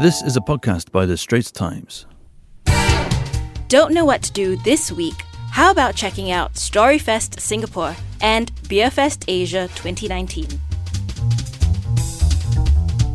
This is a podcast by The Straits Times. Don't know what to do this week? How about checking out Storyfest Singapore and Beerfest Asia 2019?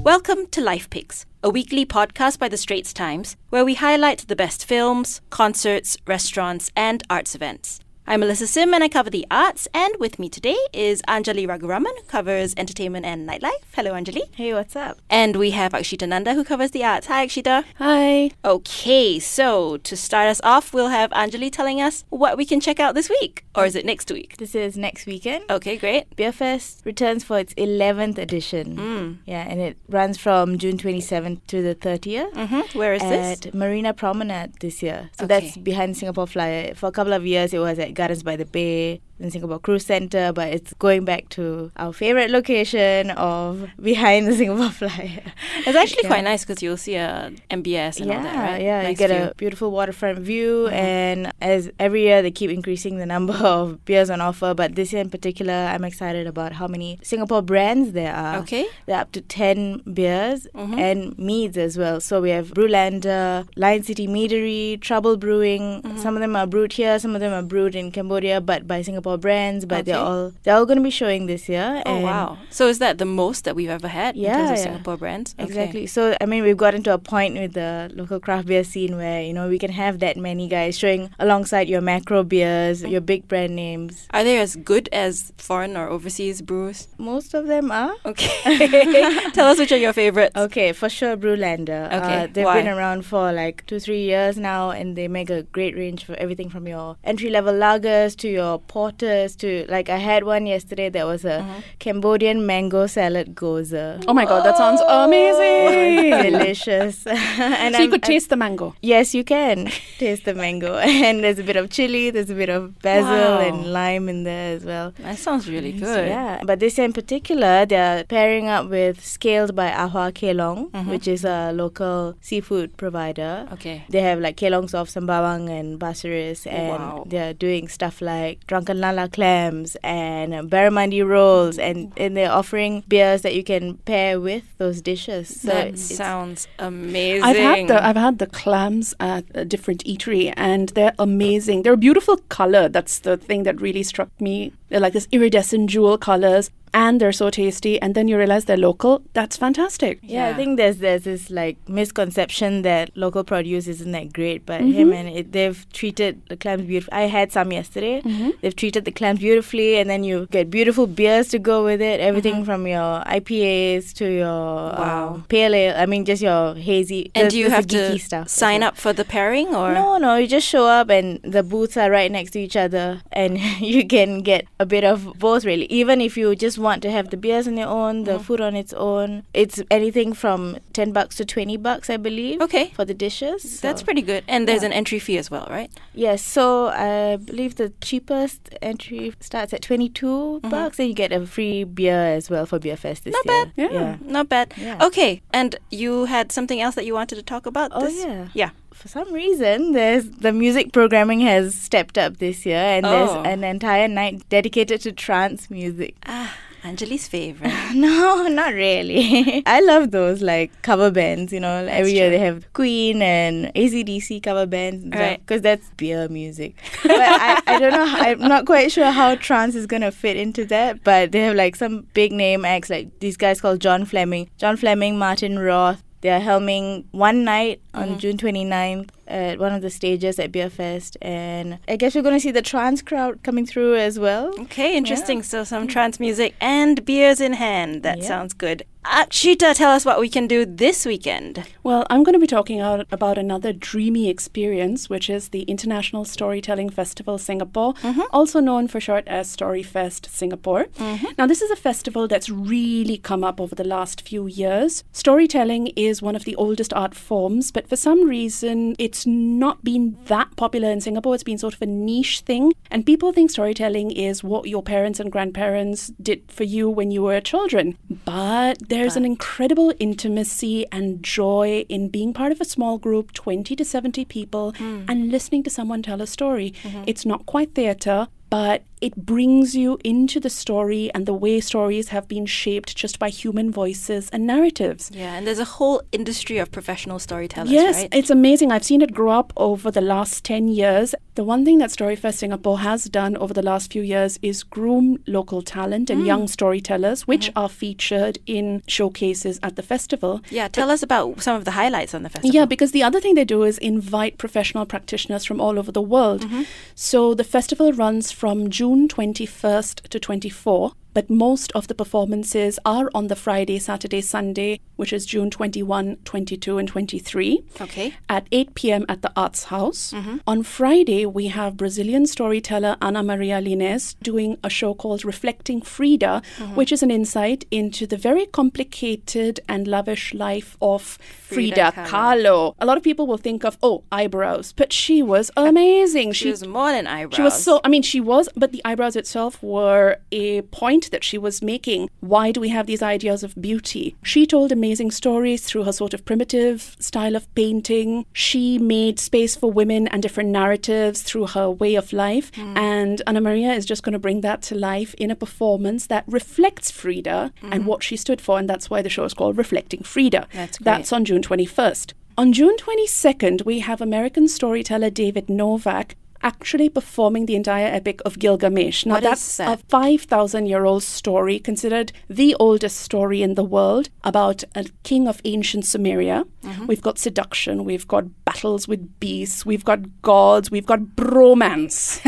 Welcome to Life Picks, a weekly podcast by The Straits Times where we highlight the best films, concerts, restaurants, and arts events. I'm Melissa Sim and I cover the arts, and with me today is Anjali Raguraman, who covers entertainment and nightlife. Hello, Anjali. Hey, what's up? And we have Akshita Nanda, who covers the arts. Hi, Akshita. Hi. Okay, so to start us off, we'll have Anjali telling us what we can check out this week. Or is it next week? This is next weekend. Okay, great. Beerfest returns for its 11th edition. Mm. Yeah, and it runs from June 27th to the 30th. Mm-hmm. Where is at this? At Marina Promenade this year. So Okay. that's behind Singapore Flyer. For a couple of years, it was at Gardens by the Bay, in Singapore Cruise Center, but it's going back to our favorite location of behind the Singapore Flyer. It's actually Yeah. quite nice because you'll see a MBS and yeah, all that, right? yeah, you Nice get view. a beautiful waterfront view, Mhm. and as every year they keep increasing the number of beers on offer. But this year in particular, I'm excited about how many Singapore brands there are. Okay. There are up to ten beers Mhm. and meads as well. So we have Brewlander, Lion City Meadery, Trouble Brewing. Mhm. Some of them are brewed here, some of them are brewed in Cambodia, but by Singapore brands. But they're all they're all going to be showing this year. Oh, wow. So is that the most that we've ever had in terms Yeah, of yeah. Singapore brands? Okay. Exactly. So I mean, we've gotten to a point with the local craft beer scene where you know we can have that many guys showing alongside your macro beers, your big brand names. Are they as good as foreign or overseas brews? Most of them are. Okay. Tell us which are your favorites. Okay, for sure, Brewlander. Okay, uh, they've why? been around for like two, three years now, and they make a great range for everything from your entry level lagers to your to like I had one yesterday that was a Mhm. Cambodian mango salad gose. Oh my god, that sounds amazing. delicious. and so you I'm- could I'm- taste the mango. Yes, you can taste the mango, and there's a bit of chili, there's a bit of basil Wow. and lime in there as well. That sounds really Nice, good. Yeah, but this year in particular, they're pairing up with Scaled by Ahua Kelong, Mhm. which is a local seafood provider. Okay. They have like kelongs of Sembawang and Pasir Ris, and Wow. they're doing stuff like drunken lala clams and barramundi rolls, and, and they're offering beers that you can pair with those dishes. So that sounds amazing. I've had the I've had the clams at a different eatery and they're amazing. They're a beautiful color. That's the thing that really struck me. They're like this iridescent jewel colors and they're so tasty and then you realize they're local. That's fantastic. Yeah, I think there's there's this like misconception that local produce isn't that great, but Mhm. hey man, it, they've treated the clams beautiful. I had some yesterday. Mm-hmm. They've treated the clams beautifully, and then you get beautiful beers to go with it. Everything Mhm. from your IPAs to your Wow. um, pale ale. I mean, just your hazy. and the- do you have to stuff sign up for the pairing or? No, no, you just show up and the booths are right next to each other and you can get a bit of both really. Even if you just want to have the beers on your own, the Mhm. food on its own. It's anything from 10 bucks to 20 bucks, I believe. Okay. For the dishes. That's pretty good. And there's yeah. an entry fee as well, right? Yes, so I believe the cheapest entry starts at 22 Mhm. bucks and you get a free beer as well for Beer Fest this Not year. bad. Yeah. Yeah. Not bad. Yeah. Okay. And you had something else that you wanted to talk about? Oh, this? yeah. Yeah. For some reason, there's the music programming has stepped up this year, and Oh. there's an entire night dedicated to trance music. Ah, Anjali's favorite. no, not really. I love those like cover bands. You know, That's every year they have Queen and ACDC cover bands, Right. Because that's beer music. but I, I don't know. how- I'm not quite sure how trance is gonna fit into that. But they have like some big name acts, like these guys called John Fleming, John Fleming, Martin Roth. They are helming one night on Mhm. June 29th at one of the stages at Beer Fest, and I guess we're gonna see the trance crowd coming through as well. Okay, interesting. So some trance music and beers in hand. That Yeah. sounds good. Akshita, tell us what we can do this weekend. Well, I'm going to be talking out about another dreamy experience, which is the International Storytelling Festival Singapore, Mhm. also known for short as Storyfest Singapore. Mhm. Now, this is a festival that's really come up over the last few years. Storytelling is one of the oldest art forms, but for some reason, it's not been that popular in Singapore. It's been sort of a niche thing, and people think storytelling is what your parents and grandparents did for you when you were children. But there's an incredible intimacy and joy in being part of a small group, 20 to 70 people, hmm. and listening to someone tell a story. Mm-hmm. It's not quite theatre, but it brings you into the story and the way stories have been shaped just by human voices and narratives. Yeah, and there's a whole industry of professional storytellers, Yes, right? it's amazing. I've seen it grow up over the last 10 years. The one thing that Storyfest Singapore has done over the last few years is groom local talent and mm. young storytellers, which mm-hmm. are featured in showcases at the festival. yeah, tell us about some of the highlights on the festival. Yeah, because the other thing they do is invite professional practitioners from all over the world. Mm-hmm. So the festival runs from June 21st to 24, but most of the performances are on the Friday, Saturday, Sunday, which is June 21, 22, and 23 Okay. at 8 p.m. at the Arts House. Mm-hmm. On Friday, we have Brazilian storyteller Ana Maria Lines doing a show called Reflecting Frida, mm-hmm. which is an insight into the very complicated and lavish life of Frida Frida, Kahlo. A lot of people will think of, oh, eyebrows, but she was amazing. She was more than eyebrows. She was so, I mean, she was, but the eyebrows itself were a point that she was making. Why do we have these ideas of beauty? She told amazing stories through her sort of primitive style of painting. She made space for women and different narratives through her way of life. Hmm. And Anna Maria is just going to bring that to life in a performance that reflects Frida and hmm. what she stood for. And that's why the show is called Reflecting Frida. That's great. That's on June 21st. On June 22nd, we have American storyteller David Novak actually performing the entire epic of Gilgamesh. Now, What that's that? a 5,000 year old story, considered the oldest story in the world, about a king of ancient Sumeria. Mm-hmm. We've got seduction, we've got battles with beasts, we've got gods, we've got bromance.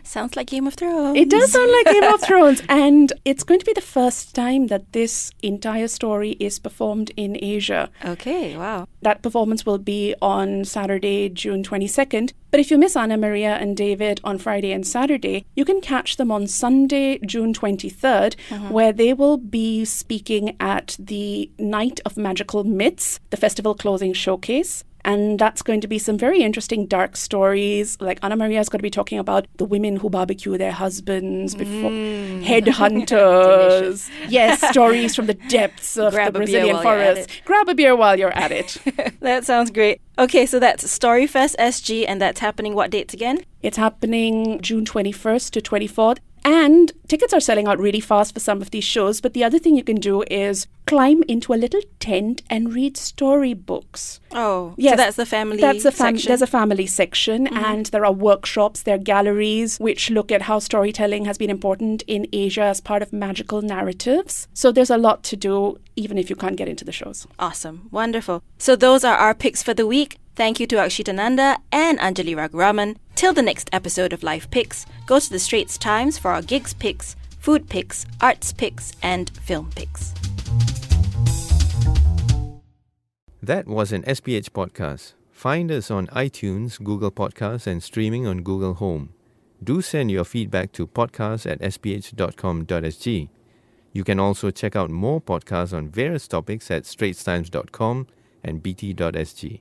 Sounds like Game of Thrones. It does sound like Game of Thrones. And it's going to be the first time that this entire story is performed in Asia. Okay, wow. That performance will be on Saturday, June 22nd. But if you miss Anna Maria and David on Friday and Saturday, you can catch them on Sunday, June 23rd, uh-huh. where they will be speaking at the Night of Magical Myths, the festival closing showcase. And that's going to be some very interesting dark stories. Like Anna Maria is going to be talking about the women who barbecue their husbands before mm. headhunters. yes, stories from the depths of Grab the Brazilian while you're at forest. Grab a beer while you're at it. that sounds great. Okay, so that's Storyfest SG, and that's happening what dates again? It's happening June 21st to 24th. And tickets are selling out really fast for some of these shows. But the other thing you can do is climb into a little tent and read storybooks. Oh, Yes, so that's the family That's a fam- section. There's a family section, mm-hmm. and there are workshops, there are galleries which look at how storytelling has been important in Asia as part of magical narratives. So there's a lot to do, even if you can't get into the shows. Awesome. Wonderful. So those are our picks for the week. Thank you to Akshita Nanda and Anjali Raguraman. Till the next episode of Life Picks, go to the Straits Times for our gigs picks, food picks, arts picks, and film picks. That was an SPH podcast. Find us on iTunes, Google Podcasts, and streaming on Google Home. Do send your feedback to podcast at sph.com.sg. You can also check out more podcasts on various topics at straitstimes.com and bt.sg.